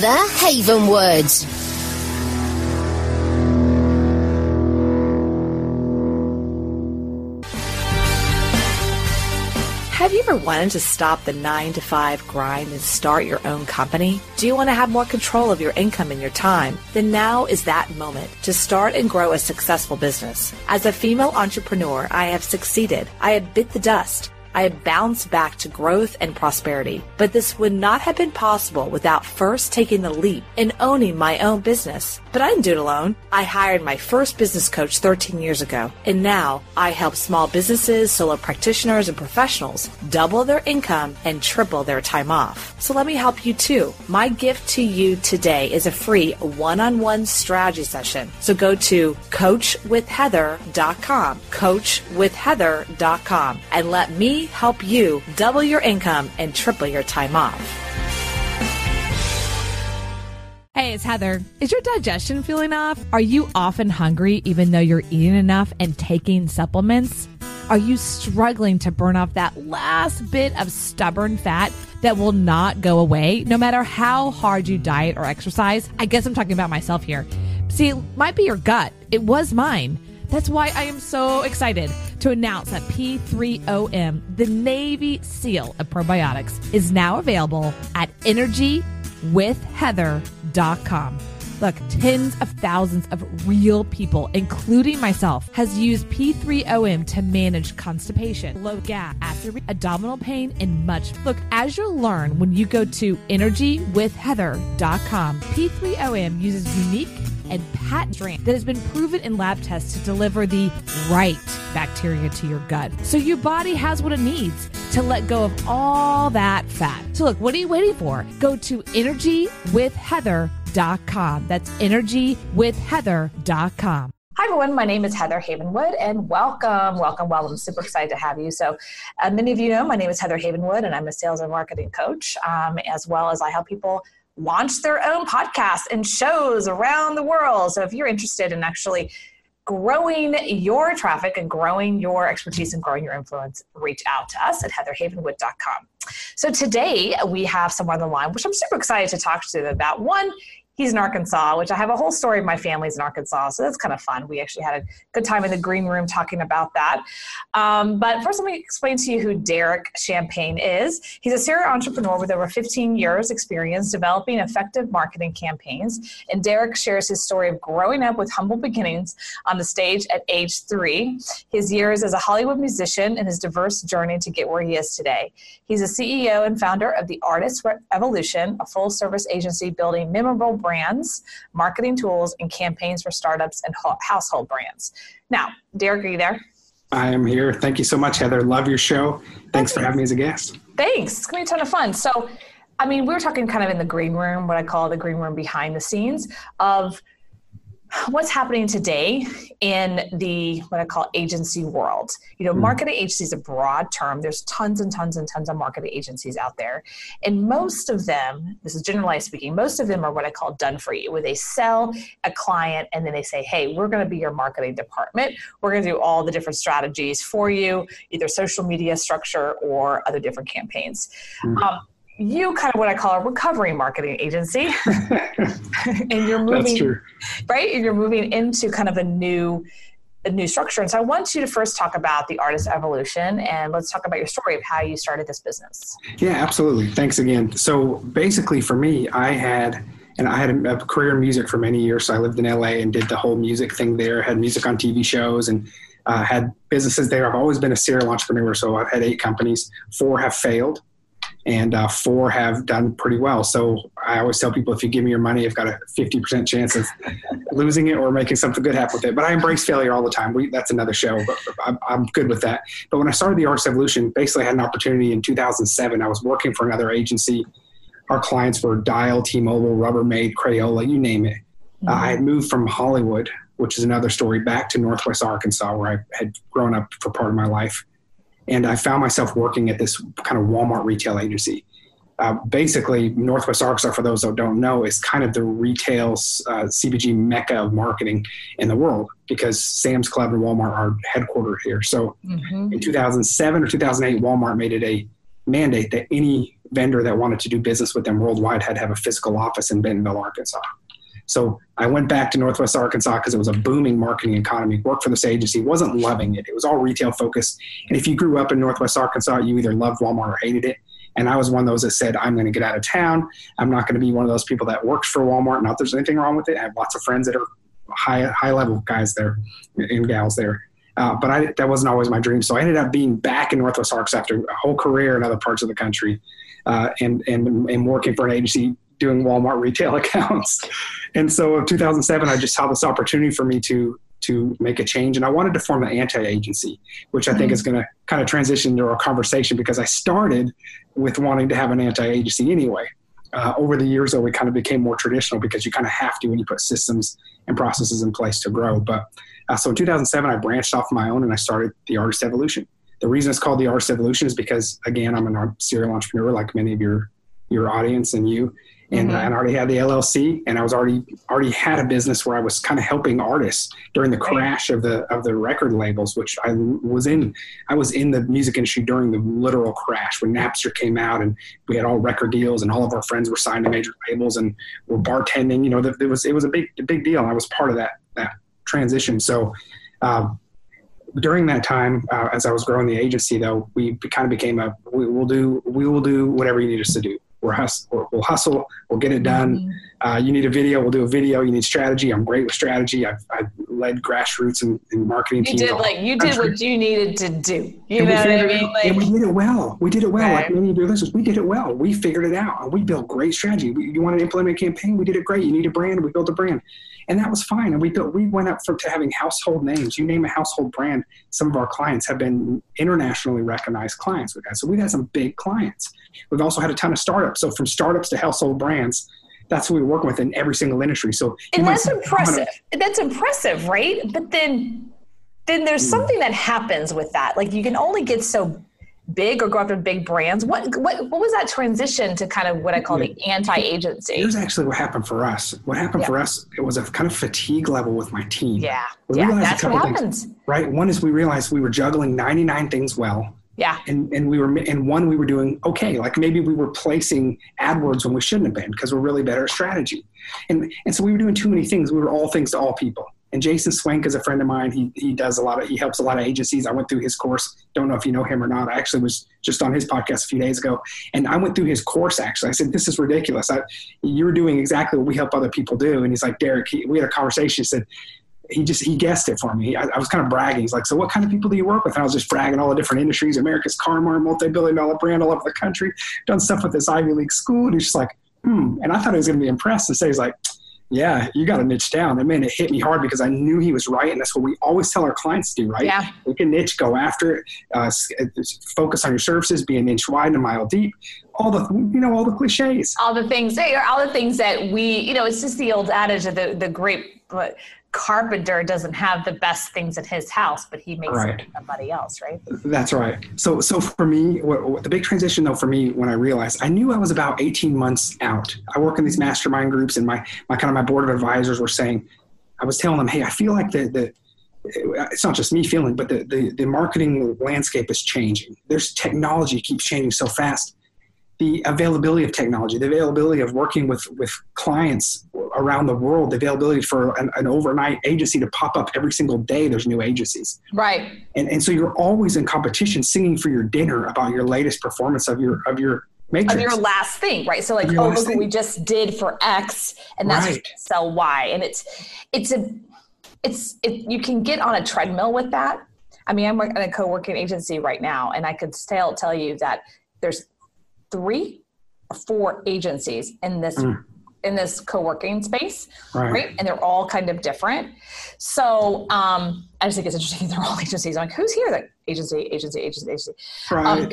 Havenwood. Have you ever wanted to stop the nine to five grind and start your own company? Do you want to have more control of your income and your time? Then now is that moment to start and grow a successful business. As a female entrepreneur, I have succeeded. I have bit the dust. I bounced back to growth and prosperity. But this would not have been possible without first taking the leap and owning my own business. But I didn't do it alone. I hired my first business coach 13 years ago, and now I help small businesses, solo practitioners, and professionals double their income and triple their time off. So let me help you too. My gift to you today is a free one-on-one strategy session. So go to coachwithheather.com, coachwithheather.com, and let me help you double your income and triple your time off. Hey, it's Heather. Is your digestion feeling off? Are you often hungry even though you're eating enough and taking supplements? Are you struggling to burn off that last bit of stubborn fat that will not go away no matter how hard you diet or exercise? I guess I'm talking about myself here. See, it might be your gut. It was mine. That's why I am so excited to announce that P3OM, the Navy SEAL of probiotics, is now available at energywithheather.com. Look, tens of thousands of real people, including myself, has used P3OM to manage constipation, low gas, acid, abdominal pain, and much. Look, as you'll learn when you go to energywithheather.com, P3OM uses unique and patent strain that has been proven in lab tests to deliver the right bacteria to your gut. So your body has what it needs to let go of all that fat. So look, what are you waiting for? Go to energywithheather.com. That's energywithheather.com. Hi, everyone. My name is Heather Havenwood, and welcome, welcome, welcome. Super excited to have you. So, uh, many of you know my name is Heather Havenwood, and I'm a sales and marketing coach, um, as well as I help people launch their own podcasts and shows around the world. So if you're interested in actually growing your traffic and growing your expertise and growing your influence, reach out to us at heatherhavenwood.com. So today we have someone on the line, which I'm super excited to talk to them about. One, he's in Arkansas, which I have a whole story of my family's in Arkansas. So that's kind of fun. We actually had a good time in the green room talking about that. Um, but first, let me explain to you who Derek Champagne is. He's a serial entrepreneur with over 15 years experience developing effective marketing campaigns. And Derek shares his story of growing up with humble beginnings on the stage at age three, his years as a Hollywood musician, and his diverse journey to get where he is today. He's a CEO and founder of the Artist Evolution, a full service agency building memorable brands, marketing tools, and campaigns for startups and household brands. Now, Derek, are you there? I am here. Thank you so much, Heather. Love your show. Thanks, for having me as a guest. Thanks. It's going to be a ton of fun. So, I mean, we were talking kind of in the green room, what I call the green room behind the scenes of what's happening today in the what I call agency world. You know, mm marketing agency is a broad term. There's tons and tons and tons of marketing agencies out there. And most of them, this is generalized speaking, most of them are what I call done for you, where they sell a client and then they say, hey, we're going to be your marketing department. We're going to do all the different strategies for you, either social media structure or other different campaigns. mm Um, you kind of what I call a recovery marketing agency, and you're moving right. And you're moving into kind of a new a new structure. And so I want you to first talk about the artist evolution and let's talk about your story of how you started this business. Yeah, absolutely. Thanks again. So basically for me, I had and I had a, career in music for many years. So I lived in LA and did the whole music thing there, had music on TV shows and uh, had businesses there. I've always been a serial entrepreneur. So I've had eight companies, four have failed and uh, four have done pretty well. So I always tell people if you give me your money, I've got a 50% chance of losing it or making something good happen with it. But I embrace failure all the time. We, that's another show, but I'm, I'm good with that. But when I started the Artist Evolution, basically I had an opportunity in 2007. I was working for another agency. Our clients were Dial, T-Mobile, Rubbermaid, Crayola, you name it. Mm-hmm. Uh, I had moved from Hollywood, which is another story, back to Northwest Arkansas, where I had grown up for part of my life and I found myself working at this kind of Walmart retail agency. Uh, basically, Northwest Arkansas, for those that don't know, is kind of the retail uh, CPG mecca of marketing in the world because Sam's Club and Walmart are headquartered here. So mm-hmm. in 2007 or 2008, Walmart made it a mandate that any vendor that wanted to do business with them worldwide had to have a physical office in Bentonville, Arkansas. So I went back to Northwest Arkansas because it was a booming marketing economy. Worked for this agency, wasn't loving it. It was all retail focused. And if you grew up in Northwest Arkansas, you either loved Walmart or hated it. And I was one of those that said, I'm going to get out of town. I'm not going to be one of those people that works for Walmart. Not there's anything wrong with it. I have lots of friends that are high high level guys there and gals there. Uh, but I, that wasn't always my dream. So I ended up being back in Northwest Arkansas after a whole career in other parts of the country, uh, and and and working for an agency doing Walmart retail accounts. And so in 2007, I just saw this opportunity for me to to make a change. And I wanted to form an anti-agency, which I think mm-hmm. is going to kind of transition into our conversation because I started with wanting to have an anti-agency anyway. Uh, over the years, though, we kind of became more traditional because you kind of have to when you put systems and processes in place to grow. But uh, so in 2007, I branched off my own and I started the Artist Evolution. The reason it's called the Artist Evolution is because, again, I'm a serial entrepreneur like many of your your audience and you and, mm-hmm. I already had the LLC, and I was already already had a business where I was kind of helping artists during the crash of the of the record labels, which I was in. I was in the music industry during the literal crash when Napster came out, and we had all record deals, and all of our friends were signed to major labels, and were bartending. You know, it was it was a big a big deal. I was part of that that transition. So. Um, during that time, uh, as I was growing the agency, though, we kind of became a we will do we will do whatever you need us to do we're hustle, we'll hustle, we'll get it done. Mm-hmm. Uh, you need a video, we'll do a video. You need strategy, I'm great with strategy. I've, I've led grassroots and, and marketing you teams. Did, like, you did what you needed to do. You and know what I mean? Like, and we did it well. We did it well. Right. Like many of your listeners, we did it well. We figured it out. And we built great strategy. We, you want to implement a campaign? We did it great. You need a brand? We built a brand and that was fine. And we built, we went up from to having household names. You name a household brand, some of our clients have been internationally recognized clients with that. So we've had some big clients. We've also had a ton of startups. So from startups to household brands, that's what we work with in every single industry. So and that's impressive. That's impressive, right? But then then there's hmm. something that happens with that. Like you can only get so big or go after big brands? What what what was that transition to kind of what I call the anti-agency? Here's actually what happened for us. What happened yeah. for us, it was a kind of fatigue level with my team. Yeah, we yeah, that's what happens. Things, right. One is we realized we were juggling 99 things well. Yeah. And and we were and one we were doing okay. Like maybe we were placing AdWords when we shouldn't have been because we're really better at strategy. And and so we were doing too many things. We were all things to all people. And Jason Swenk is a friend of mine. He, he does a lot of, he helps a lot of agencies. I went through his course. Don't know if you know him or not. I actually was just on his podcast a few days ago. And I went through his course actually. I said, this is ridiculous. I, you're doing exactly what we help other people do. And he's like, Derek, he, we had a conversation. He said, he just, he guessed it for me. I, I, was kind of bragging. He's like, so what kind of people do you work with? And I was just bragging all the different industries, America's Car-Mart, multi-billion dollar brand all over the country, done stuff with this Ivy League school. And he's just like, hmm. And I thought he was going to be impressed and say, he's like, yeah, you got to niche down. And man, it hit me hard because I knew he was right. And that's what we always tell our clients to do, right? Yeah. We can niche, go after it, uh, focus on your services, be an inch wide and a mile deep. All the, you know, all the cliches. All the things, all the things that we, you know, it's just the old adage of the, the great carpenter doesn't have the best things in his house, but he makes right. it somebody else, right? That's right. So, so for me, what, what, the big transition though for me when I realized I knew I was about 18 months out. I work in these mastermind groups, and my my kind of my board of advisors were saying, I was telling them, hey, I feel like the the it's not just me feeling, but the, the, the marketing landscape is changing. There's technology keeps changing so fast the availability of technology, the availability of working with, with clients around the world, the availability for an, an, overnight agency to pop up every single day. There's new agencies. Right. And, and so you're always in competition singing for your dinner about your latest performance of your, of your matrix. Of your last thing, right? So like, oh, look what we just did for X and that's right. sell Y. And it's, it's a, it's, it, you can get on a treadmill with that. I mean, I'm in a co-working agency right now and I could still tell you that there's three or four agencies in this mm. in this co-working space, right. right. And they're all kind of different. So um, I just think it's interesting. They're all agencies. I'm like, who's here? That agency, agency, agency, agency. Right. Um,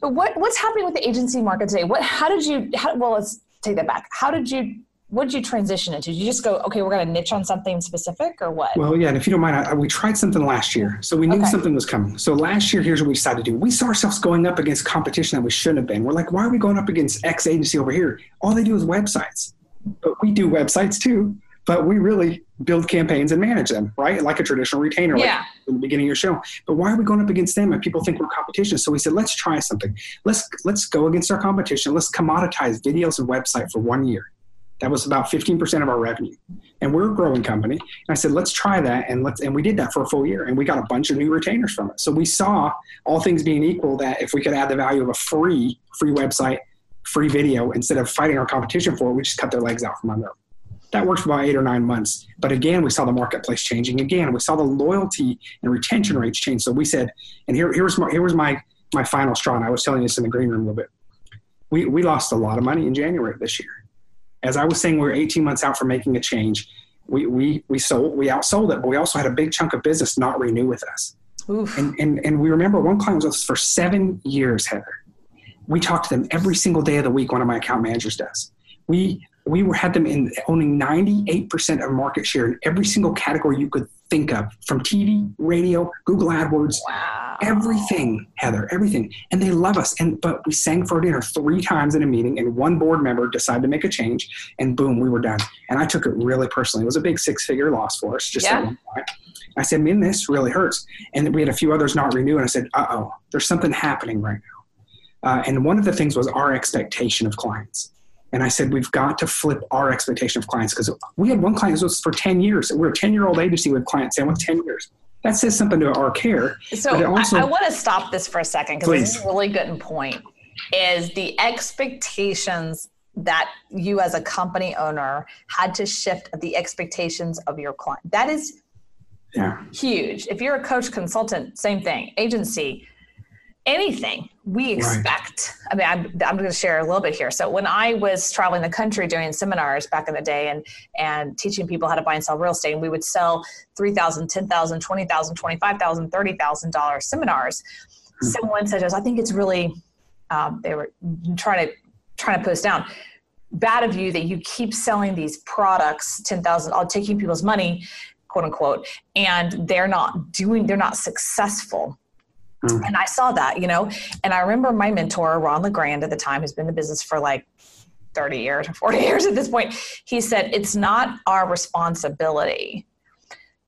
but what what's happening with the agency market today? What how did you? How, well, let's take that back. How did you what did you transition into? Did you just go, okay, we're going to niche on something specific or what? Well, yeah, and if you don't mind, I, we tried something last year. So we knew okay. something was coming. So last year, here's what we decided to do. We saw ourselves going up against competition that we shouldn't have been. We're like, why are we going up against X agency over here? All they do is websites. But we do websites too, but we really build campaigns and manage them, right? Like a traditional retainer, yeah. like in the beginning of your show. But why are we going up against them? And people think we're competition. So we said, let's try something. Let's let's go against our competition. Let's commoditize videos and website for one year that was about 15% of our revenue. And we're a growing company. And I said, let's try that. And let's, and we did that for a full year and we got a bunch of new retainers from it. So we saw all things being equal that if we could add the value of a free, free website, free video, instead of fighting our competition for it, we just cut their legs out from under them. That worked for about eight or nine months. But again, we saw the marketplace changing again. We saw the loyalty and retention rates change. So we said, and here, here was my, here was my, my final straw. And I was telling this in the green room a little bit. We, we lost a lot of money in January this year as I was saying, we are 18 months out from making a change. We, we, we sold, we outsold it, but we also had a big chunk of business not renew with us. And, and, and we remember one client was with us for seven years, Heather. We talked to them every single day of the week. One of my account managers does. We, we were, had them in owning 98% of market share in every single category you could think of from TV, radio, Google AdWords, wow. everything, Heather, everything. And they love us. And but we sang for dinner three times in a meeting, and one board member decided to make a change, and boom, we were done. And I took it really personally. It was a big six-figure loss for us. Just yeah. I said, "Man, this really hurts." And we had a few others not renew, and I said, "Uh oh, there's something happening right now." Uh, and one of the things was our expectation of clients. And I said, we've got to flip our expectation of clients because we had one client who was for 10 years. We're a 10 year old agency with clients and with 10 years. That says something to our care. So also, I, I want to stop this for a second because this is a really good point. Is the expectations that you as a company owner had to shift the expectations of your client. That is yeah. huge. If you're a coach consultant, same thing. Agency, anything we expect right. i mean i'm, I'm going to share a little bit here so when i was traveling the country doing seminars back in the day and and teaching people how to buy and sell real estate and we would sell 3000 10000 20000 25000 30000 dollar seminars mm-hmm. someone said to us i think it's really um, they were trying to trying to put us down bad of you that you keep selling these products 10000 all taking people's money quote unquote and they're not doing they're not successful Mm. And I saw that, you know, and I remember my mentor, Ron LeGrand at the time, who's been in the business for like 30 years or 40 years at this point, he said, it's not our responsibility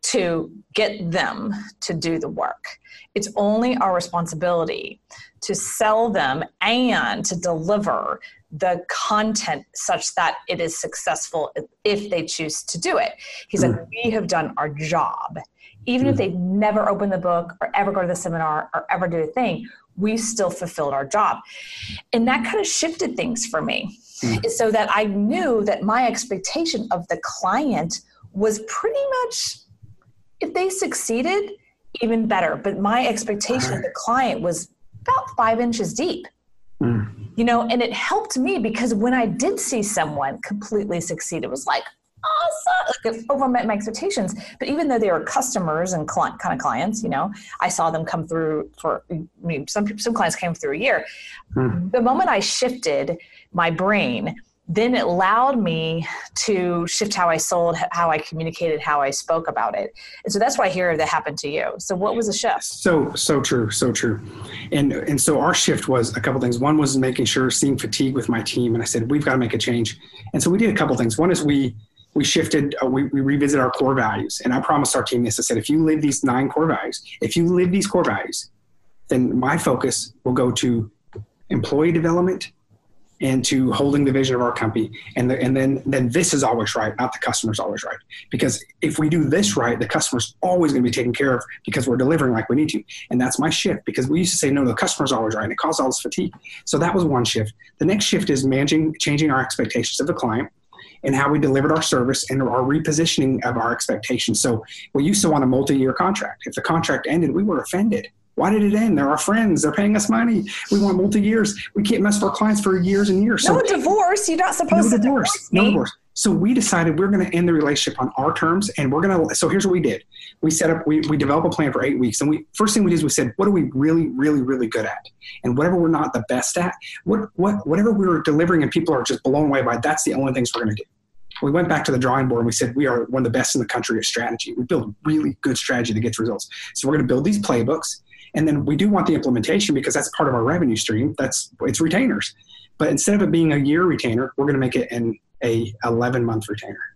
to get them to do the work. It's only our responsibility to sell them and to deliver the content such that it is successful if they choose to do it. He said, mm. We have done our job even if hmm. they never opened the book or ever go to the seminar or ever do a thing, we still fulfilled our job. And that kind of shifted things for me. Mm. So that I knew that my expectation of the client was pretty much if they succeeded, even better. But my expectation right. of the client was about five inches deep. Mm. You know, and it helped me because when I did see someone completely succeed, it was like, awesome. Like it over met my expectations. But even though they were customers and client, kind of clients, you know, I saw them come through for, I mean, some, some clients came through a year. Hmm. The moment I shifted my brain, then it allowed me to shift how I sold, how I communicated, how I spoke about it. And so that's why I hear that happened to you. So what was the shift? So, so true. So true. And, and so our shift was a couple things. One was making sure seeing fatigue with my team. And I said, we've got to make a change. And so we did a couple things. One is we, we shifted, uh, we, we revisited our core values. And I promised our team this. I said, if you live these nine core values, if you live these core values, then my focus will go to employee development and to holding the vision of our company. And, the, and then, then this is always right, not the customer's always right. Because if we do this right, the customer's always going to be taken care of because we're delivering like we need to. And that's my shift because we used to say, no, the customer's always right. And it caused all this fatigue. So that was one shift. The next shift is managing, changing our expectations of the client and how we delivered our service and our repositioning of our expectations. So we used to want a multi-year contract. If the contract ended, we were offended. Why did it end? They're our friends. They're paying us money. We want multi years. We can't mess with our clients for years and years. No so, divorce. You're not supposed no to divorce. divorce no divorce. So we decided we're going to end the relationship on our terms, and we're going to. So here's what we did: we set up, we we developed a plan for eight weeks, and we first thing we did is we said, what are we really, really, really good at, and whatever we're not the best at, what what whatever we were delivering, and people are just blown away by, that's the only things we're going to do. We went back to the drawing board and we said we are one of the best in the country of strategy. We build really good strategy that gets results. So we're going to build these playbooks, and then we do want the implementation because that's part of our revenue stream. That's it's retainers. But instead of it being a year retainer, we're going to make it an a 11 month retainer.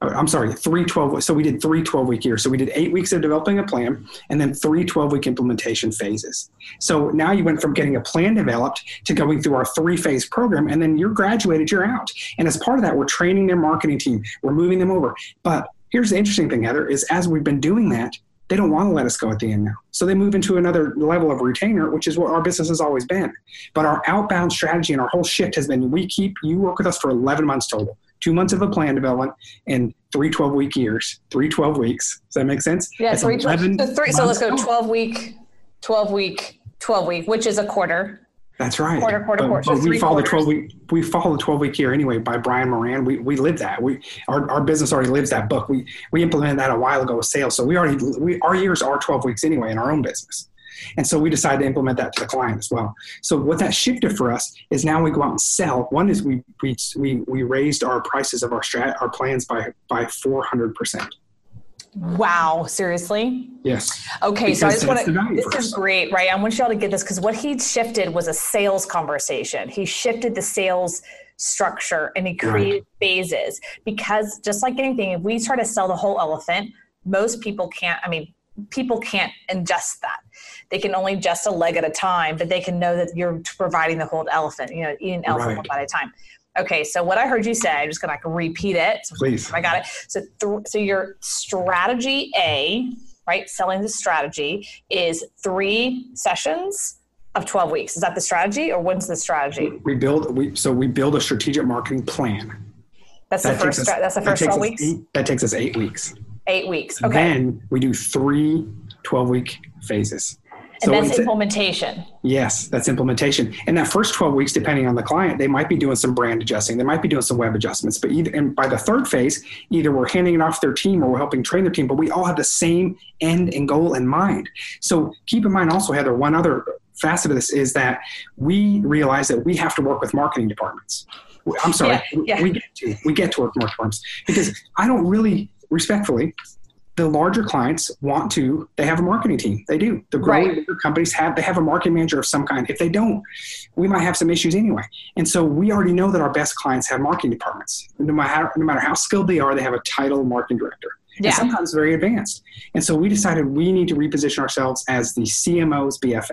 I'm sorry, three 12. So we did three 12 week years. So we did eight weeks of developing a plan and then three 12 week implementation phases. So now you went from getting a plan developed to going through our three phase program and then you're graduated, you're out. And as part of that, we're training their marketing team, we're moving them over. But here's the interesting thing, Heather, is as we've been doing that, they don't want to let us go at the end now. So they move into another level of retainer, which is what our business has always been. But our outbound strategy and our whole shift has been we keep you work with us for 11 months total, two months of a plan development and three 12 week years, three 12 weeks. Does that make sense? Yeah, three, so, three, so let's go 12 week, 12 week, 12 week, which is a quarter. That's right. Quarter, quarter, but, quarter. But so we follow quarters. the twelve week. We follow the twelve week year anyway by Brian Moran. We we live that. We our, our business already lives that book. We we implemented that a while ago with sales. So we already we our years are twelve weeks anyway in our own business. And so we decided to implement that to the client as well. So what that shifted for us is now we go out and sell. One is we we we, we raised our prices of our strat our plans by by four hundred percent. Wow, seriously? Yes. Okay, because so I just want to. This is great, right? I want y'all to get this because what he shifted was a sales conversation. He shifted the sales structure and he created right. phases because just like anything, if we try to sell the whole elephant, most people can't. I mean, people can't ingest that. They can only ingest a leg at a time, but they can know that you're providing the whole elephant. You know, eating an elephant right. one bite at a time. Okay, so what I heard you say, I'm just gonna like repeat it. Please. I got it. So, th- so your strategy A, right, selling the strategy is three sessions of 12 weeks. Is that the strategy, or when's the strategy? We build we so we build a strategic marketing plan. That's that the first. Us, that's the first 12 weeks. Eight, that takes us eight weeks. Eight weeks. Okay. Then we do three 12 week phases. And that's implementation. Yes, that's implementation. And that first 12 weeks, depending on the client, they might be doing some brand adjusting. They might be doing some web adjustments. But either, and by the third phase, either we're handing it off their team or we're helping train their team, but we all have the same end and goal in mind. So keep in mind also, Heather, one other facet of this is that we realize that we have to work with marketing departments. I'm sorry, yeah, yeah. we get to we get to work with marketing departments because I don't really respectfully the larger clients want to they have a marketing team they do the growing right. companies have they have a marketing manager of some kind if they don't we might have some issues anyway and so we already know that our best clients have marketing departments no matter how, no matter how skilled they are they have a title marketing director yeah. and sometimes very advanced and so we decided we need to reposition ourselves as the cmo's bff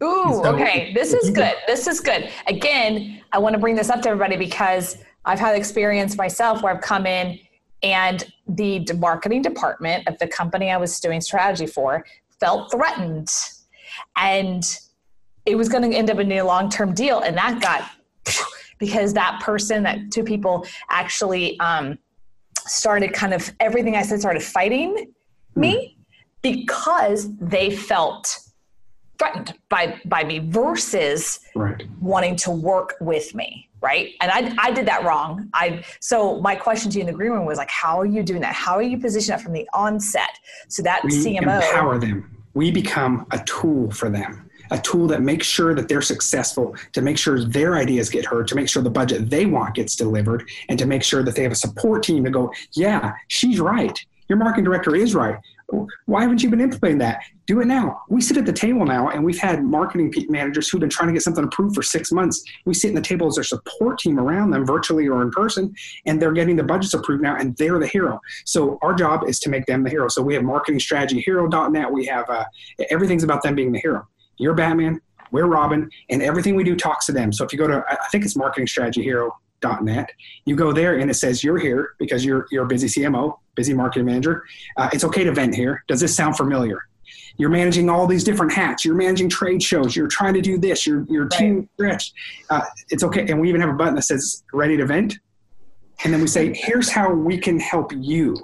Ooh, so, okay. This is good. This is good. Again, I want to bring this up to everybody because I've had experience myself where I've come in and the marketing department of the company I was doing strategy for felt threatened. And it was going to end up in a long term deal. And that got, because that person, that two people actually um, started kind of everything I said started fighting me hmm. because they felt threatened by by me versus right. wanting to work with me right? And I, I did that wrong. I so my question to you in the green room was like how are you doing that? How are you positioned that from the onset? So that we cmo empower them. We become a tool for them a tool that makes sure that they're successful to make sure their ideas get heard to make sure the budget they want gets delivered and to make sure that they have a support team to go yeah she's right. Your marketing director is right why haven't you been implementing that? Do it now. We sit at the table now, and we've had marketing managers who've been trying to get something approved for six months. We sit in the table as their support team around them, virtually or in person, and they're getting the budgets approved now, and they're the hero. So our job is to make them the hero. So we have marketingstrategyhero.net. We have uh, everything's about them being the hero. You're Batman. We're Robin, and everything we do talks to them. So if you go to, I think it's marketingstrategyhero.net, you go there and it says you're here because you're you're a busy CMO busy marketing manager. Uh, it's okay to vent here. Does this sound familiar? You're managing all these different hats. You're managing trade shows. You're trying to do this. Your your right. team stretched. Uh, it's okay. And we even have a button that says "Ready to vent," and then we say, "Here's how we can help you,"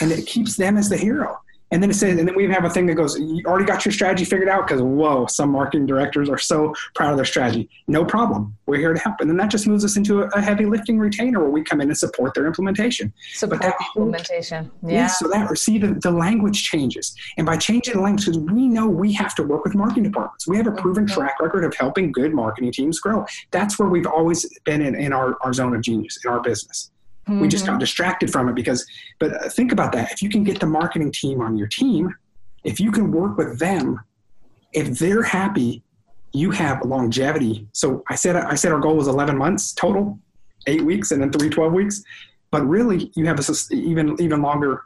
and it keeps them as the hero. And then it says, and then we have a thing that goes, you already got your strategy figured out? Because whoa, some marketing directors are so proud of their strategy. No problem. We're here to help. And then that just moves us into a, a heavy lifting retainer where we come in and support their implementation. Support that implementation. Yeah. yeah. So that see the, the language changes. And by changing the language, because we know we have to work with marketing departments. We have a proven mm-hmm. track record of helping good marketing teams grow. That's where we've always been in, in our, our zone of genius in our business. Mm-hmm. We just got mm-hmm. distracted from it because, but think about that. If you can get the marketing team on your team, if you can work with them, if they're happy, you have longevity. So I said, I said our goal was 11 months total, eight weeks and then three 12 weeks. But really, you have a even even longer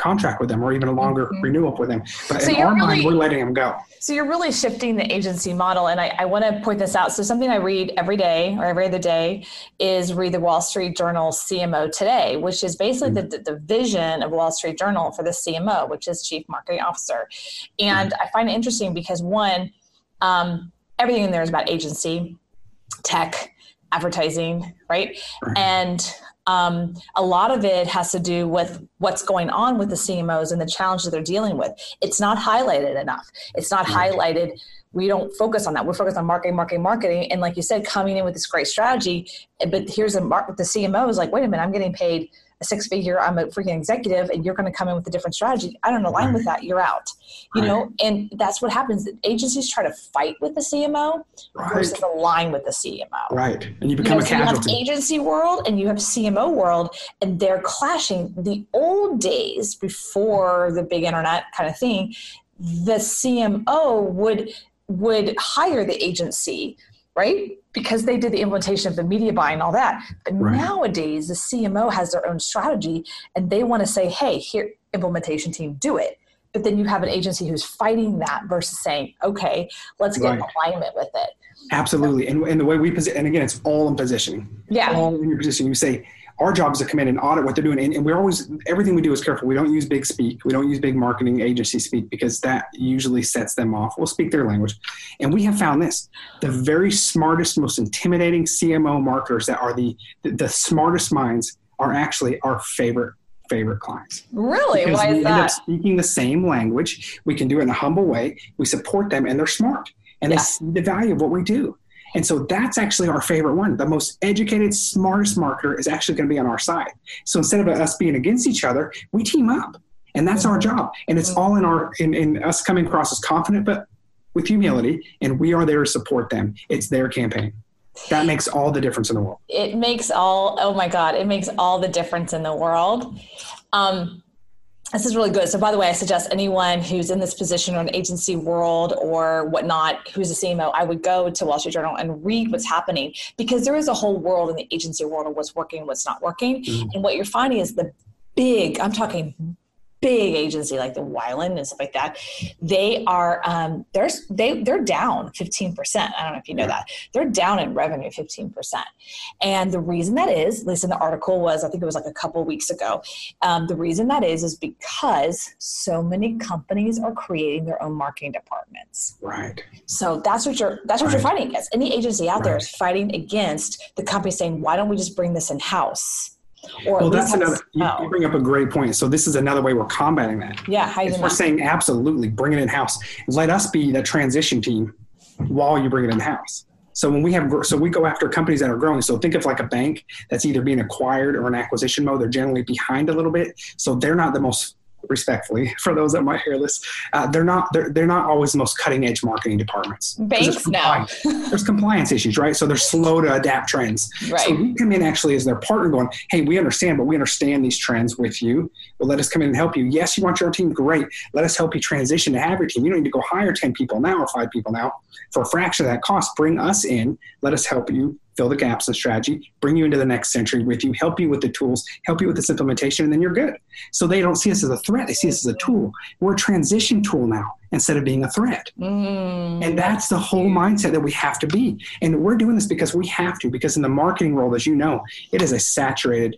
contract with them or even a longer mm-hmm. renewal with them. But so in our really, mind, we're letting them go. So you're really shifting the agency model. And I, I want to point this out. So something I read every day or every other day is read the Wall Street Journal CMO Today, which is basically mm-hmm. the, the vision of Wall Street Journal for the CMO, which is Chief Marketing Officer. And mm-hmm. I find it interesting because one, um, everything in there is about agency, tech, advertising, right? right. And um, a lot of it has to do with what's going on with the CMOs and the challenges they're dealing with. It's not highlighted enough. It's not right. highlighted. We don't focus on that. We're focused on marketing, marketing, marketing. And like you said, coming in with this great strategy. But here's a mark. With the CMO is like, wait a minute, I'm getting paid a six figure, I'm a freaking executive, and you're going to come in with a different strategy. I don't align right. with that. You're out. You right. know, and that's what happens. Agencies try to fight with the CMO right. versus align with the CMO. Right. And you become you know, a casualty. So you have agency world and you have CMO world, and they're clashing. The old days before the big internet kind of thing, the CMO would would hire the agency right? Because they did the implementation of the media buy and all that. But right. nowadays, the CMO has their own strategy and they want to say, hey, here, implementation team, do it. But then you have an agency who's fighting that versus saying, okay, let's get right. alignment with it. Absolutely. And, and the way we position, and again, it's all in positioning. Yeah. All in your position. You say, our job is to come in and audit what they're doing. And, and, we're always, everything we do is careful. We don't use big speak. We don't use big marketing agency speak because that usually sets them off. We'll speak their language. And we have found this the very smartest, most intimidating CMO marketers that are the, the, the smartest minds are actually our favorite favorite clients. Really? Because Why is we that? end up speaking the same language. We can do it in a humble way. We support them and they're smart and yeah. they see the value of what we do. And so that's actually our favorite one. The most educated, smartest marketer is actually going to be on our side. So instead of us being against each other, we team up. And that's our job. And it's all in our in, in us coming across as confident but with humility, and we are there to support them. It's their campaign. That makes all the difference in the world. It makes all oh my God, it makes all the difference in the world. Um, this is really good. So, by the way, I suggest anyone who's in this position or an agency world or whatnot, who's a CMO, I would go to Wall Street Journal and read what's happening because there is a whole world in the agency world of what's working, what's not working. Mm-hmm. And what you're finding is the big, I'm talking big agency like the Weiland and stuff like that, they are um, they're they they're down 15%. I don't know if you know that. They're down in revenue 15%. And the reason that is, at least in the article was, I think it was like a couple weeks ago. Um, the reason that is is because so many companies are creating their own marketing departments. Right. So that's what you're that's what right. you're fighting against. Any agency out right. there is fighting against the company saying, why don't we just bring this in house? Or well, that's another. You, you, bring up a great point. So this is another way we're combating that. Yeah, we're saying absolutely bring it in house. Let us be the transition team while you bring it in house. So when we have, so we go after companies that are growing. So think of like a bank that's either being acquired or an acquisition mode. They're generally behind a little bit, so they're not the most respectfully for those that might hear this uh, they're not they're, they're not always the most cutting edge marketing departments. Banks now there's compliance issues right? So they're slow to adapt trends. Right. so we come in actually as their partner going hey we understand but we understand these trends with you. But let us come in and help you. Yes you want your own team great. Let us help you transition to have your team. You don't need to go hire 10 people now or five people now. For a fraction of that cost bring us in. Let us help you fill the gaps in strategy, bring you into the next century with you, help you with the tools, help you with this implementation, and then you're good. So they don't see us as a threat, they see us as a tool. We're a transition tool now instead of being a threat. Mm. And that's the whole mindset that we have to be. And we're doing this because we have to, because in the marketing world, as you know, it is a saturated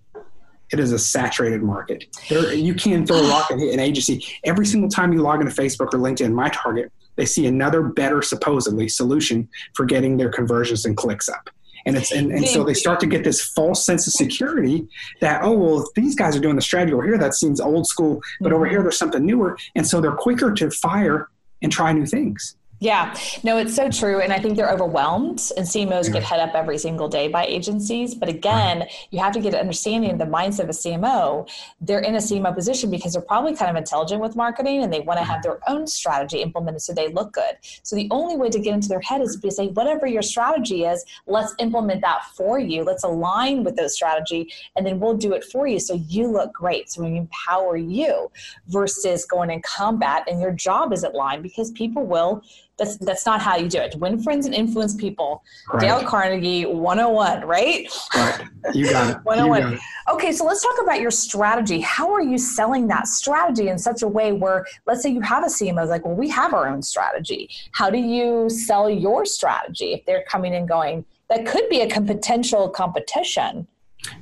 it is a saturated market. There, you can throw a rock and hit an agency. Every single time you log into Facebook or LinkedIn, my target, they see another better supposedly solution for getting their conversions and clicks up And it's and, and so they start to get this false sense of security that, oh well, these guys are doing the strategy over here, that seems old school, but mm-hmm. over here there's something newer. And so they're quicker to fire and try new things. Yeah, no, it's so true. And I think they're overwhelmed, and CMOs yeah. get head up every single day by agencies. But again, right. you have to get an understanding of the mindset of a CMO. They're in a CMO position because they're probably kind of intelligent with marketing and they want to have mm-hmm. their own strategy implemented so they look good. So the only way to get into their head is to say, whatever your strategy is, let's implement that for you. Let's align with those strategy, and then we'll do it for you so you look great. So we empower you versus going in combat and your job isn't line because people will that's that's not how you do it. Win friends and influence people. Right. Dale Carnegie 101, right? Right. You got it. 101. Got it. Okay, so let's talk about your strategy. How are you selling that strategy in such a way where let's say you have a CMO like, well, we have our own strategy. How do you sell your strategy if they're coming and going? That could be a potential competition.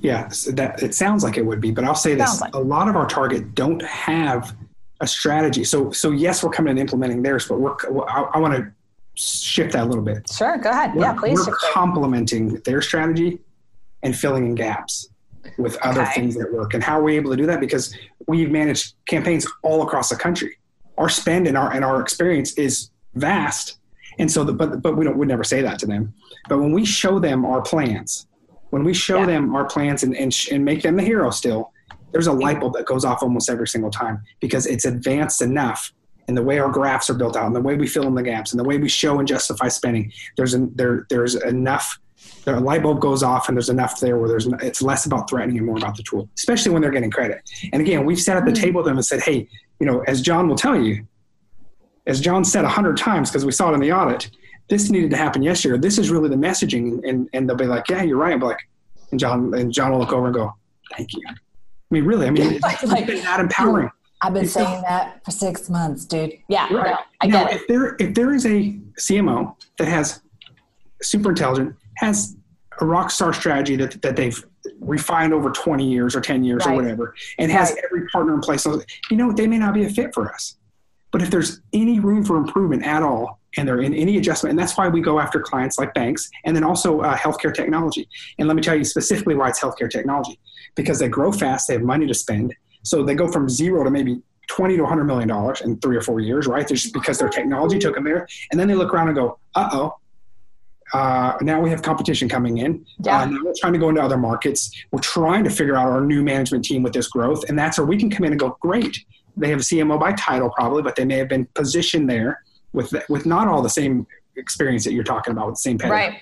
Yeah, so that it sounds like it would be, but I'll say this: like. a lot of our target don't have a strategy. So so yes, we're coming and implementing theirs, but we're I, I want to shift that a little bit. Sure, go ahead. We're, yeah, please. We're complementing their strategy and filling in gaps with other okay. things that work. And how are we able to do that? Because we've managed campaigns all across the country. Our spend and our and our experience is vast. And so, the, but but we don't We'd never say that to them. But when we show them our plans, when we show yeah. them our plans and and, and make them the hero still, there's a light bulb that goes off almost every single time because it's advanced enough in the way our graphs are built out and the way we fill in the gaps and the way we show and justify spending. There's an, there there's enough the light bulb goes off and there's enough there where there's it's less about threatening and more about the tool especially when they're getting credit. And again we've sat at the mm. table with them and said hey you know as john will tell you as john said a hundred times because we saw it in the audit this needed to happen yesterday. This is really the messaging and, and they'll be like yeah you're right. But like and john and john will look over and go thank you I mean, really, I mean, it's, like, been that empowering. I've been it's saying that for six months, dude. Yeah, right. No, I now, get it. If there, if there is a CMO that has super intelligent, has a rock star strategy that, that they've refined over 20 years or 10 years right. or whatever, and has right. every partner in place, so, you know, they may not be a fit for us. But if there's any room for improvement at all, and they're in any adjustment, and that's why we go after clients like banks and then also uh, healthcare technology. And let me tell you specifically why it's healthcare technology because they grow fast, they have money to spend. So they go from zero to maybe 20 to 100 million dollars in three or four years, right? Just because their technology took them there. And then they look around and go, uh oh, uh, now we have competition coming in. Yeah. Uh, now we're trying to go into other markets. We're trying to figure out our new management team with this growth. And that's where we can come in and go, great. They have a CMO by title probably, but they may have been positioned there with, with not all the same experience that you're talking about with the same. Right.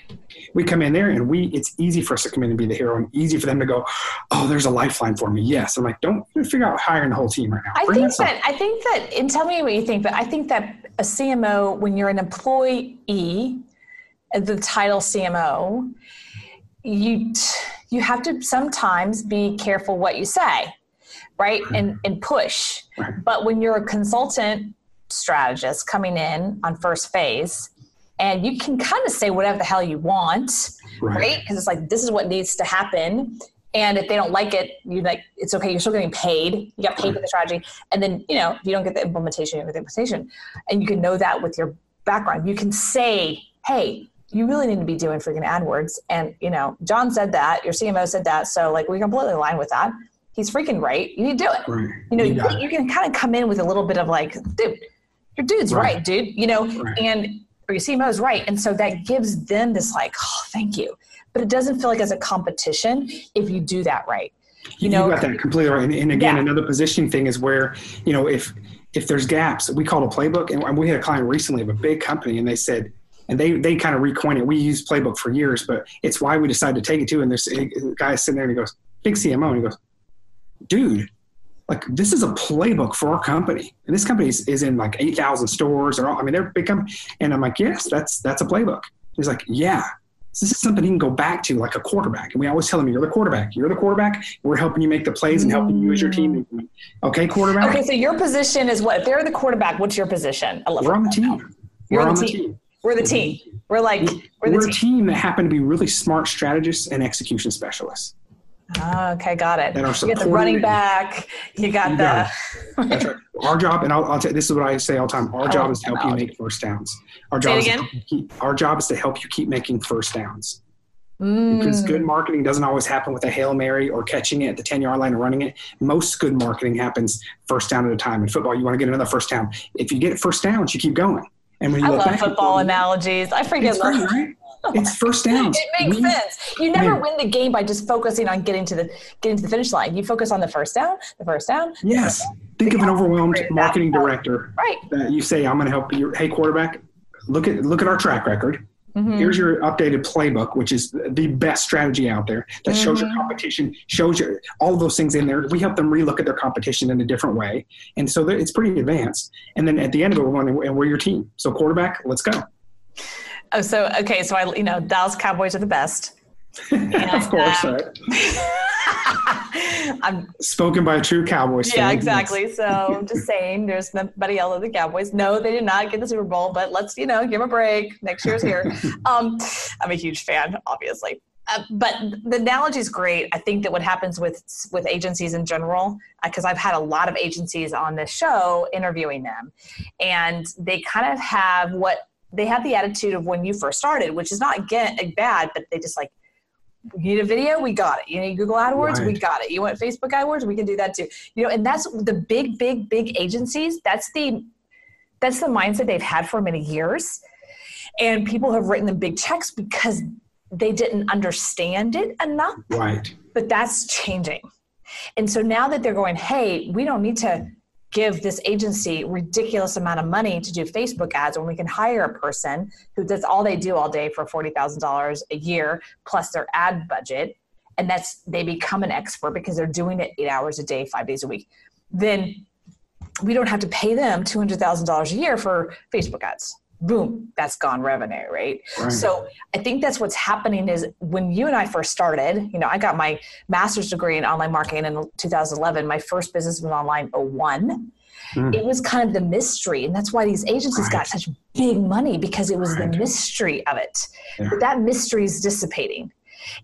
We come in there and we it's easy for us to come in and be the hero and easy for them to go, Oh, there's a lifeline for me. Yes. I'm like, don't figure out hiring the whole team right now. I Bring think that, I think that and tell me what you think, but I think that a CMO, when you're an employee, the title CMO, you you have to sometimes be careful what you say, right? And and push. Right. But when you're a consultant strategist coming in on first phase, and you can kind of say whatever the hell you want, right? Because right? it's like this is what needs to happen. And if they don't like it, you're like it's okay. You're still getting paid. You got paid for the strategy, and then you know if you don't get the implementation, you get the implementation, and you can know that with your background. You can say, "Hey, you really need to be doing freaking AdWords," and you know John said that, your CMO said that, so like we completely align with that. He's freaking right. You need to do it. Right. You know, you, you, can kind of come in with a little bit of like, dude, your dude's right, right dude. You know, right. and or your CMO is right. And so that gives them this like, oh, thank you. But it doesn't feel like as a competition if you do that right. You, know, you got that completely right. And, and again, yeah. another positioning thing is where, you know, if if there's gaps, we called a playbook and we had a client recently of a big company and they said, and they they kind of recoined it. We used playbook for years, but it's why we decided to take it to. And this a guy sitting there and he goes, big CMO, and he goes, dude, like this is a playbook for our company. And this company is, is in like 8000 stores or all, i mean they're big company. And i'm like yes that's that's a playbook. He's like yeah. This is something he can go back to like a quarterback. And we always tell him you're the quarterback. You're the quarterback. We're helping you make the plays and helping you as your team. Okay quarterback. Okay so your position is what if they're the quarterback what's your position? I love we're on the team. You're we're on the team. team. We're the team. We're like we're, we're, we're a team that happen to be really smart strategists and execution specialists. Oh, okay, got it. And our you got the running back. You got you the. Got That's right. Our job, and I'll, I'll tell this is what I say all the time. Our job is to help you make first downs. Our job is keep, our job is to help you keep making first downs. Mm. Because good marketing doesn't always happen with a Hail Mary or catching it at the 10 yard line and running it. Most good marketing happens first down at a time. In football, you want to get another first down. If you get first downs, you keep going. And when you I look love football analogies. I forget. it's great, right? It's first down. It makes We- sense. You never win the game by just focusing on getting to the getting to the finish line. You focus on the first down, the first down. Yes. Think of an overwhelmed marketing director Right. that you say, I'm going to help you. Hey, quarterback, look at, look at our track record. Mhm. Here's your updated playbook, which is the best strategy out there that shows your competition, shows you all of those things in there. We help them relook at their competition in a different way. And so it's pretty advanced. And then at the end of it, we're going, and we're your team. So quarterback, let's go. Oh, so okay, so I you know Dallas Cowboys are the best. of course. uh, right? I'm Spoken by a true Cowboys yeah, yes. exactly. So I'm just saying, there's nobody else than the Cowboys. No, they did not get the Super Bowl, but let's you know give them a break. Next year's here. um, I'm a huge fan, obviously. Uh, but the analogy is great. I think that what happens with with agencies in general, because I've had a lot of agencies on this show interviewing them, and they kind of have what they have the attitude of when you first started, which is not get bad, but they just like you need a video, we got it. You need Google AdWords, we got it. You want Facebook AdWords, we can do that too. You know, and that's the big, big, big agencies. That's the that's the mindset they've had for many years, and people have written them big checks because they didn't understand it enough Right. but that's changing. And so now that they're going, hey, we don't need to give this agency ridiculous amount of money to do Facebook ads when we can hire a person who does all they do all day for $40,000 a year plus their ad budget and that's they become an expert because they're doing it 8 hours a day, 5 days a week. Then we don't have to pay them $200,000 a year for Facebook ads. Boom, that's gone revenue, right? Right. So I think that's what's happening is when you and I first started, you know, I got my master's degree in online marketing in 2011. My first business was online 01. Mm. It was kind of the mystery. And that's why these agencies got such big money because it was Right. the mystery of it. Yeah. But that mystery is dissipating.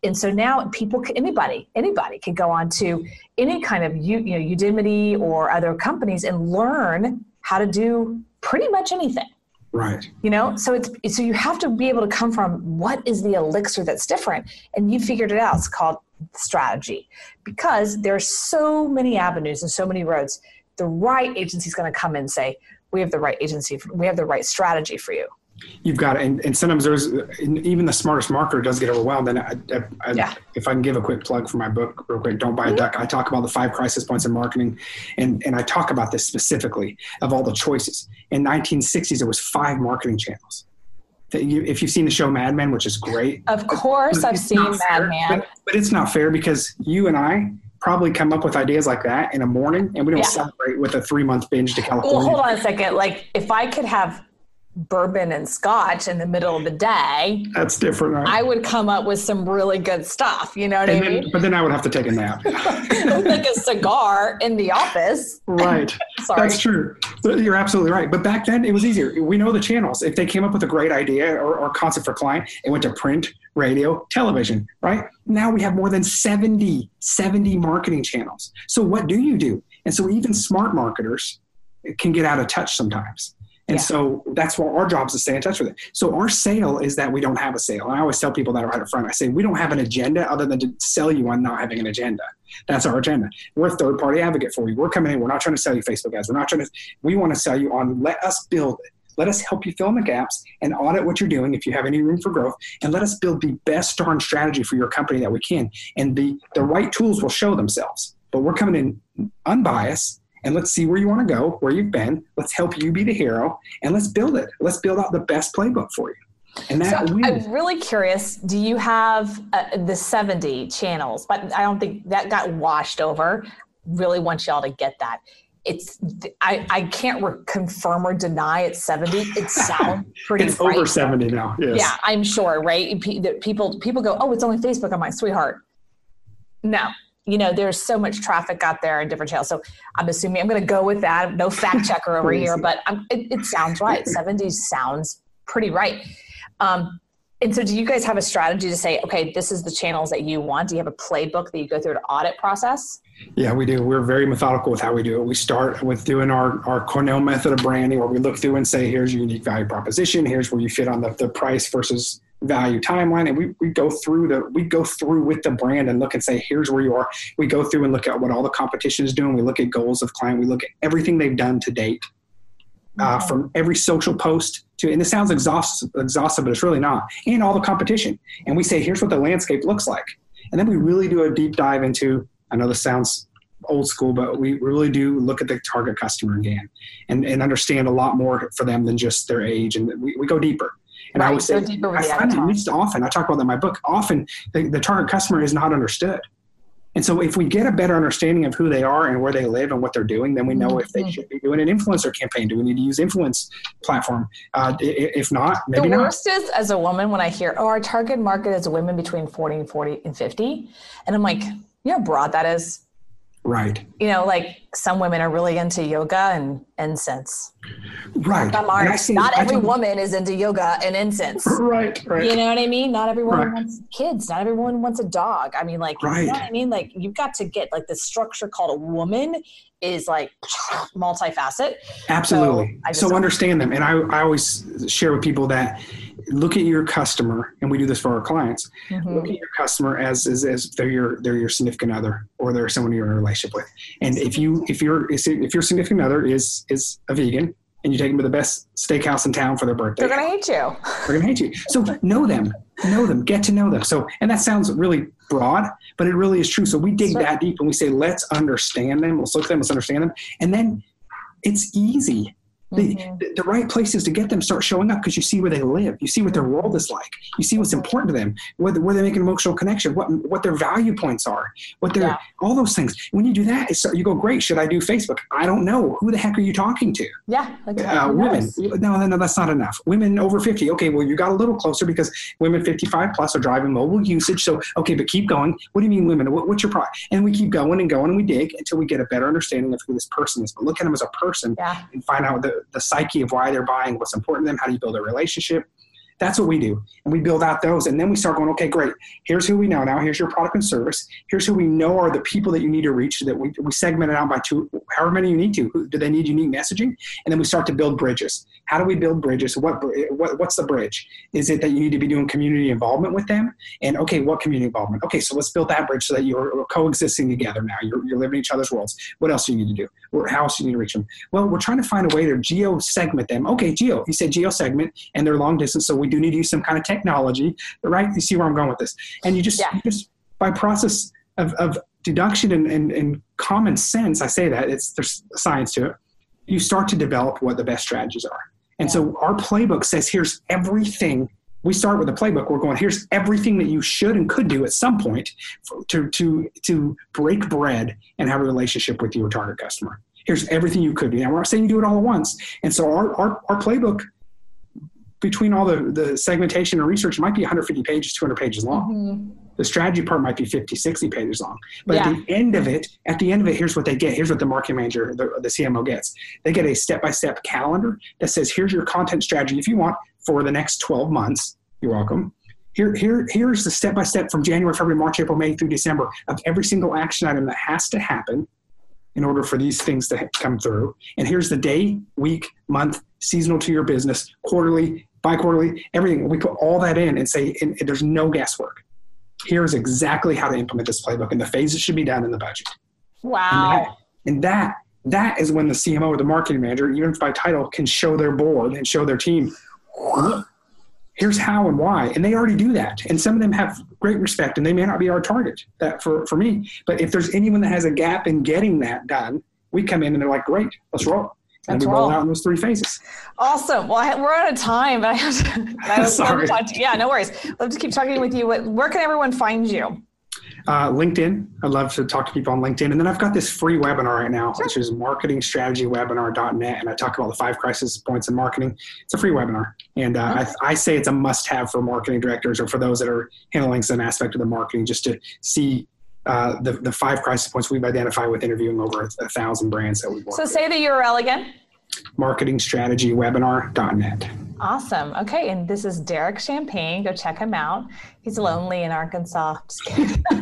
And so now people, anybody, anybody can go on to any kind of you, you know, Udemy or other companies and learn how to do pretty much anything Right. you know so it's so you have to be able to come from what is the elixir that's different and you figured it out. It's called strategy. Because there are so many avenues and so many roads the right agency is going to come and say we have the right agency for, we have the right strategy for you You've got it. And, and sometimes there's even the smartest marketer does get overwhelmed. And I, I, Yeah. if I can give a quick plug for my book, real quick, Don't Buy a mm-hmm. Duck, I talk about the five crisis points in marketing. And, and I talk about this specifically of all the choices. In 1960s, there was five marketing channels. That you, if you've seen the show Mad Men, which is great, of course i've seen mad man But, but it's not fair because you and I probably come up with ideas like that in a morning and we don't Yeah. celebrate with a three month binge to California. well California. hold on a second like if i could have bourbon and scotch in the middle of the day That's different, right? i would come up with some really good stuff you know what and i then, mean but then I would have to take a nap. like a cigar in the office right. sorry That's true. You're absolutely right. But back then, it was easier. We know the channels. If they came up with a great idea or, or concept for a client, it went to print, radio, television, right? Now we have more than 70, 70 marketing channels. So what do you do? And so even smart marketers can get out of touch sometimes. And Yeah. so that's what our job is to stay in touch with it. So our sale is that we don't have a sale. And I always tell people that right up front. I say we don't have an agenda other than to sell you on not having an agenda. That's our agenda. We're a third party advocate for you. We're coming in. We're not trying to sell you Facebook ads. We're not trying to. We want to sell you on. Let us build it. Let us help you fill in the gaps and audit what you're doing if you have any room for growth, and let us build the best darn strategy for your company that we can. And the the right tools will show themselves. But we're coming in unbiased, and let's see where you want to go, where you've been. Let's help you be the hero, and let's build it. Let's build out the best playbook for you. And that So wins. I'm really curious. Do you have uh, the 70 channels? But I don't think that got washed over. Really want y'all to get that. It's I, I can't re- confirm or deny it's 70. It sounds pretty it's over 70 now. Yes. Yeah, I'm sure, right? That People people go, oh, it's only Facebook. I'm like, sweetheart. No, you know, there's so much traffic out there in different channels. So I'm assuming I'm going to go with that. No fact checker over here, but it, it sounds right. 70 sounds pretty right. Um, and so, do you guys have a strategy to say, okay, this is the channels that you want? Do you have a playbook that you go through an audit process? Yeah, we do. We're very methodical with how we do it. We start with doing our, our Cornell method of branding where we look through and say, here's your unique value proposition. Here's where you fit on the, the price versus value timeline and we, we go through the we go through with the brand and look and say here's where you are. We go through and look at what all the competition is doing. We look at goals of client. We look at everything they've done to date uh, from every social post to and this sounds exhaustive, exhaustive but it's really not and all the competition. And we say here's what the landscape looks like. And then we really do a deep dive into i know this sounds old school, but we really do look at the target customer again and, and understand a lot more for them than just their age. And we, we go deeper. And right, I would say, I find that least often, I talk about that in my book, often the, the target customer is not understood. And so if we get a better understanding of who they are and where they live and what they're doing, then we know if they mm-hmm. should be doing an influencer campaign. Do we need to use influence platform? Uh, if not, maybe not. The worst is as a woman when I hear, oh, our target market is women between 40 and 40 and 50. And I'm like, you know how broad that is? Right. You know, like some women are really into yoga and incense. Right. Some are. Not every woman is into yoga and incense. Right. Right. You know what I mean? Not everyone right. wants kids. Not everyone wants a dog. I mean, like, right. you know what I mean? Like, you've got to get like the structure called a woman is like multifaceted. Absolutely. So, so understand them. And I, I always share with people that look at your customer, and we do this for our clients. Mm-hmm. Look at your customer as, as as they're your they're your significant other, or they're someone you're in a relationship with. And if you if your if your significant other is is a vegan, and you take them to the best steakhouse in town for their birthday. They're gonna hate you. They're gonna hate you. So know them, know them, get to know them. So, and that sounds really broad, but it really is true. So we dig sure. that deep and we say, let's understand them. Let's look at them. Let's understand them, and then it's easy Mm-hmm. The, the, right places to get them start showing up because you see where they live, you see what their world is like, you see what's important to them, where, where they make an emotional connection, what what their value points are, what their yeah. all those things. When you do that, you go, great. Should I do Facebook? I don't know. Who the heck are you talking to? Yeah, like, uh, women. No, no, no, that's not enough. Women over fifty. Okay, well you got a little closer because women fifty-five plus are driving mobile usage. So okay, but keep going. What do you mean, women? What, what's your product? And we keep going and going and we dig until we get a better understanding of who this person is. But look at them as a person yeah. and find out the the psyche of why they're buying, what's important to them, how do you build a relationship. That's what we do. And we build out those. And then we start going, okay, great. Here's who we know now. Here's your product and service. Here's who we know are the people that you need to reach that we, we segment it out by two, however many you need to. Do they need unique messaging? And then we start to build bridges. How do we build bridges? What, what What's the bridge? Is it that you need to be doing community involvement with them? And okay, what community involvement? Okay, so let's build that bridge so that you're coexisting together now. You're, you're living each other's worlds. What else do you need to do? How else do you need to reach them? Well, we're trying to find a way to geo segment them. Okay, geo. You said geo segment, and they're long distance, so we do need to use some kind of technology, right? You see where I'm going with this. And you just, yeah. you just by process of, of deduction and, and, and common sense, I say that, it's there's science to it, you start to develop what the best strategies are. And yeah. so our playbook says here's everything we start with a playbook. We're going, here's everything that you should and could do at some point to, to, to break bread and have a relationship with your target customer. Here's everything you could do. Now, we're not saying you do it all at once. And so our, our, our playbook between all the, the segmentation and research might be 150 pages, 200 pages long. Mm-hmm. The strategy part might be 50, 60 pages long. But yeah. at the end of it, at the end of it, here's what they get. Here's what the marketing manager, the, the CMO gets. They get a step-by-step calendar that says, here's your content strategy if you want for the next 12 months. You're welcome. Here, here, here's the step-by-step from January, February, March, April, May through December of every single action item that has to happen in order for these things to come through. And here's the day, week, month, seasonal to your business, quarterly, bi-quarterly, everything. We put all that in and say and, there's no guesswork. Here's exactly how to implement this playbook, and the phases should be done in the budget. Wow. And that, and that that is when the CMO or the marketing manager, even by title, can show their board and show their team, here's how and why. And they already do that. And some of them have great respect and they may not be our target that for, for me. But if there's anyone that has a gap in getting that done, we come in and they're like, great, let's roll and we roll out in those three phases. Awesome. Well, we're out of time, but I have to. I Sorry. To yeah, no worries. Love to keep talking with you. Where can everyone find you? Uh, LinkedIn. I love to talk to people on LinkedIn. And then I've got this free webinar right now, sure. which is marketingstrategywebinar.net. And I talk about the five crisis points in marketing. It's a free webinar. And uh, okay. I, I, say it's a must have for marketing directors or for those that are handling some aspect of the marketing just to see uh, the, the five crisis points we've identified with interviewing over a, thousand brands that we've worked So say the URL again. Marketingstrategywebinar.net. Awesome. Okay. And this is Derek Champagne. Go check him out. He's lonely in Arkansas.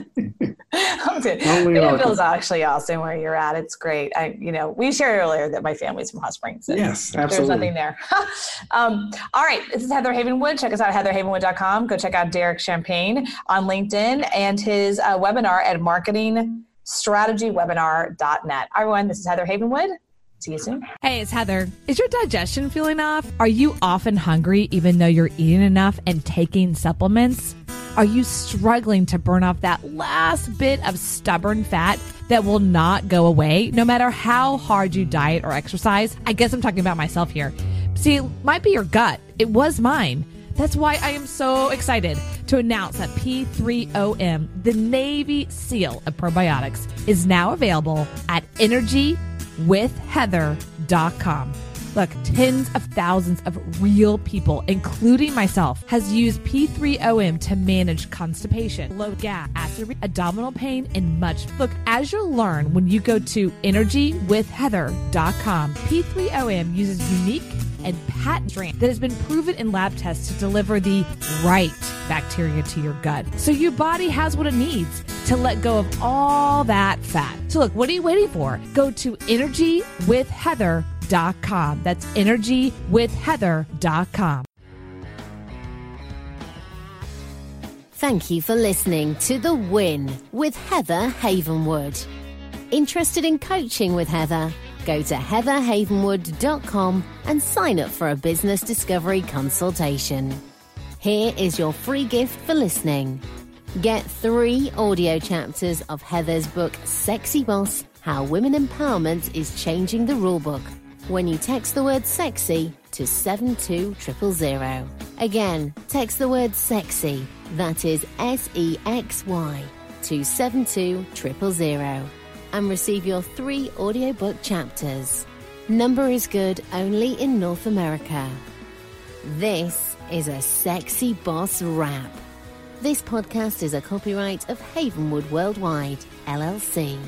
Danville's actually awesome where you're at. It's great. I, you know, we shared earlier that my family's from Hot Springs. Yes, absolutely. There's nothing there. um, all right, this is Heather Havenwood. Check us out at heatherhavenwood.com. Go check out Derek Champagne on LinkedIn and his uh, webinar at marketingstrategywebinar.net. Everyone, this is Heather Havenwood. See you soon. Hey, it's Heather. Is your digestion feeling off? Are you often hungry even though you're eating enough and taking supplements? Are you struggling to burn off that last bit of stubborn fat that will not go away no matter how hard you diet or exercise? I guess I'm talking about myself here. See, it might be your gut. It was mine. That's why I am so excited to announce that P3OM, the Navy SEAL of probiotics, is now available at energywithheather.com. Look, tens of thousands of real people, including myself, has used P3OM to manage constipation, low gas, acid, abdominal pain, and much. Look, as you'll learn when you go to energywithheather.com, P3OM uses unique and patent strain that has been proven in lab tests to deliver the right bacteria to your gut. So your body has what it needs to let go of all that fat. So look, what are you waiting for? Go to energywithheather.com energywithheather.com. That's energywithheather.com. Thank you for listening to The Win with Heather Havenwood. Interested in coaching with Heather? Go to heatherhavenwood.com and sign up for a business discovery consultation. Here is your free gift for listening. Get three audio chapters of Heather's book, Sexy Boss How Women Empowerment is Changing the Rulebook when you text the word sexy to 72000. Again, text the word sexy, that is S E X Y, to 72000 and receive your three audiobook chapters. Number is good only in North America. This is a sexy boss wrap. This podcast is a copyright of Havenwood Worldwide, LLC.